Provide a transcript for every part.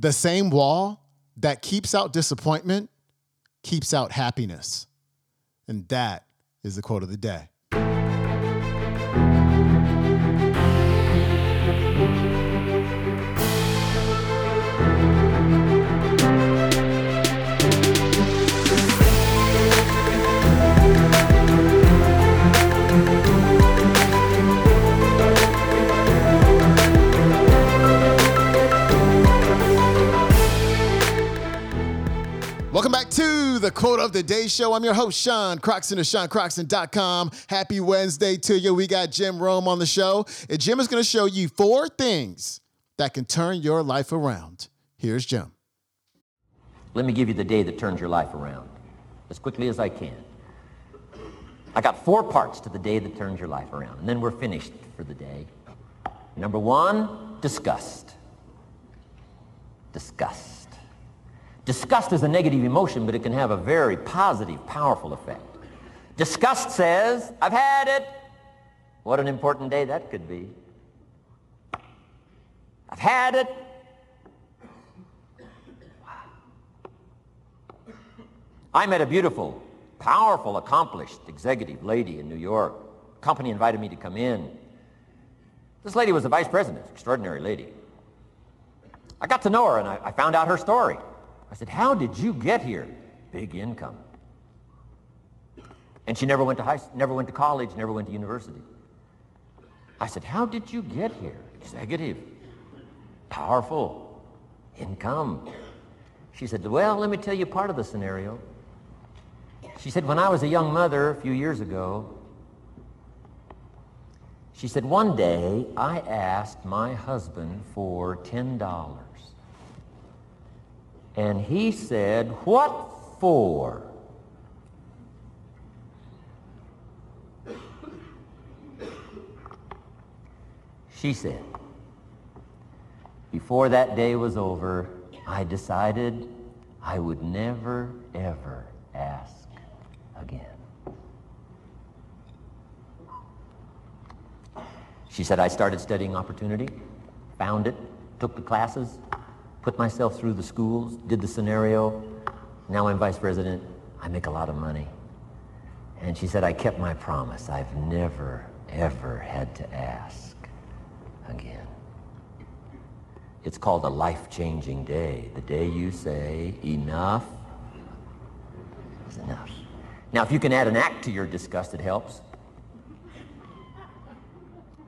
The same wall that keeps out disappointment keeps out happiness. And that is the quote of the day. The Quote of the Day Show. I'm your host, Sean Croxton of SeanCroxton.com. Happy Wednesday to you. We got Jim Rohn on the show. And Jim is going to show you four things that can turn your life around. Here's Jim. Let me give you the day that turns your life around as quickly as I can. I got four parts to the day that turns your life around, and then we're finished for the day. Number one, disgust. Disgust. Disgust is a negative emotion, but it can have a very positive, powerful effect. Disgust says, I've had it. What an important day that could be. I've had it. I met a beautiful, powerful, accomplished executive lady in New York. company invited me to come in. This lady was a vice president, extraordinary lady. I got to know her and I, I found out her story. I said, how did you get here? Big income. And she never went to high, never went to college, never went to university. I said, how did you get here? Executive, powerful, income. She said, well, let me tell you part of the scenario. She said, when I was a young mother a few years ago, she said, one day I asked my husband for $10. And he said, What for? She said, Before that day was over, I decided I would never, ever ask again. She said, I started studying opportunity, found it, took the classes, put myself through the schools, did the scenario. Now I'm vice president. I make a lot of money. And she said, I kept my promise. I've never, ever had to ask again. It's called a life-changing day. The day you say, enough is enough. Now, if you can add an act to your disgust, it helps.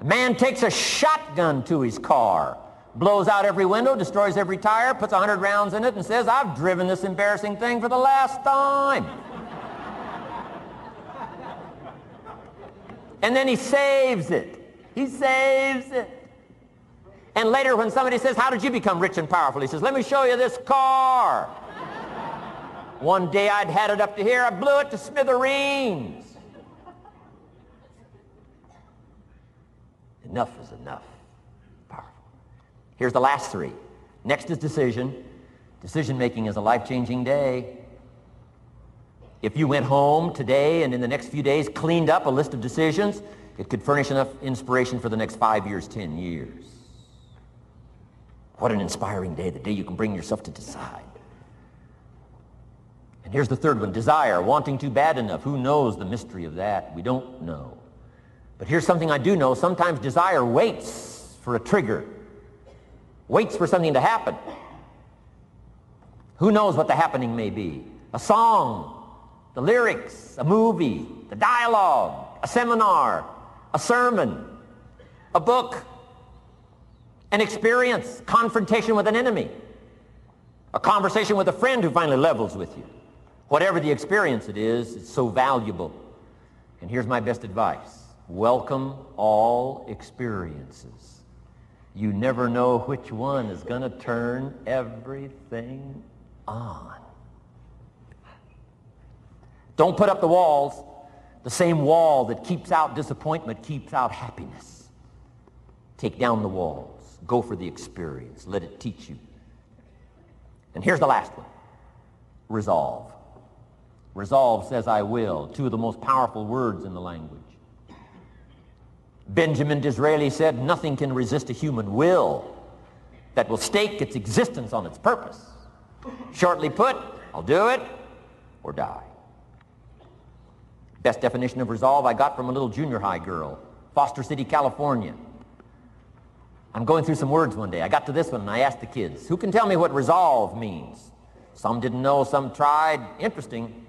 A man takes a shotgun to his car blows out every window, destroys every tire, puts 100 rounds in it, and says, I've driven this embarrassing thing for the last time. and then he saves it. He saves it. And later when somebody says, how did you become rich and powerful? He says, let me show you this car. One day I'd had it up to here. I blew it to smithereens. Enough is enough. Here's the last three. Next is decision. Decision making is a life-changing day. If you went home today and in the next few days cleaned up a list of decisions, it could furnish enough inspiration for the next five years, ten years. What an inspiring day, the day you can bring yourself to decide. And here's the third one, desire, wanting too bad enough. Who knows the mystery of that? We don't know. But here's something I do know. Sometimes desire waits for a trigger waits for something to happen. Who knows what the happening may be? A song, the lyrics, a movie, the dialogue, a seminar, a sermon, a book, an experience, confrontation with an enemy, a conversation with a friend who finally levels with you. Whatever the experience it is, it's so valuable. And here's my best advice. Welcome all experiences. You never know which one is going to turn everything on. Don't put up the walls. The same wall that keeps out disappointment keeps out happiness. Take down the walls. Go for the experience. Let it teach you. And here's the last one. Resolve. Resolve says I will. Two of the most powerful words in the language. Benjamin Disraeli said, nothing can resist a human will. that will stake its existence on its purpose. Shortly put, I'll do it or die. Best definition of resolve I got from a little junior high girl, Foster City, California. I'm going through some words one day. I got to this one and I asked the kids, who can tell me what resolve means? Some didn't know, some tried. Interesting.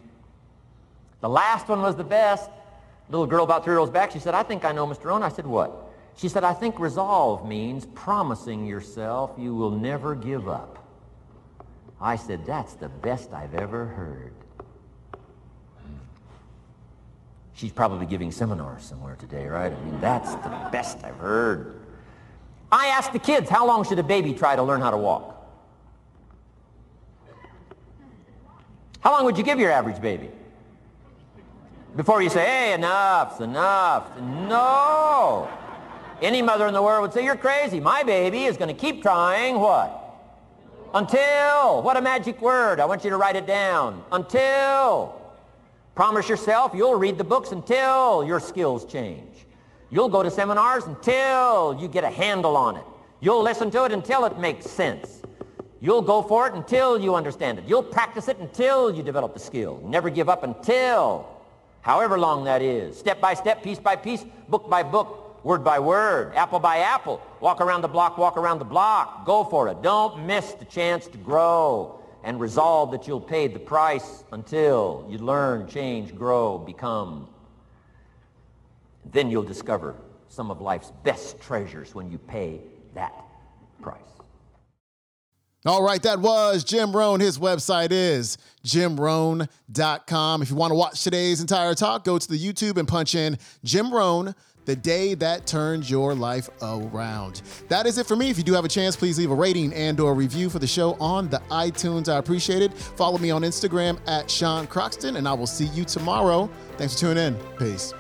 The last one was the best. Little girl about three rows back, she said, I think I know, Mr. Rohn. I said, what? She said, I think resolve means promising yourself you will never give up. I said, that's the best I've ever heard. She's probably giving seminars somewhere today, right? I mean, that's the best I've heard. I asked the kids, how long should a baby try to learn how to walk? How long would you give your average baby? Before you say, hey, enough's enough. No. Any mother in the world would say, you're crazy. My baby is going to keep trying what? Until. What a magic word. I want you to write it down. Until. Promise yourself you'll read the books until your skills change. You'll go to seminars until you get a handle on it. You'll listen to it until it makes sense. You'll go for it until you understand it. You'll practice it until you develop the skill. Never give up until, however long that is. Step by step, piece by piece, book by book, word by word, apple by apple. Walk around the block, walk around the block. Go for it. Don't miss the chance to grow and resolve that you'll pay the price until you learn, change, grow, become. Then you'll discover some of life's best treasures when you pay that price. All right, that was Jim Rohn. His website is jimrohn.com. If you want to watch today's entire talk, go to the YouTube and punch in Jim Rohn the day that turned your life around. That is it for me. If you do have a chance, please leave a rating and or review for the show on the iTunes. I appreciate it. Follow me on Instagram at Sean Croxton, and I will see you tomorrow. Thanks for tuning in. Peace.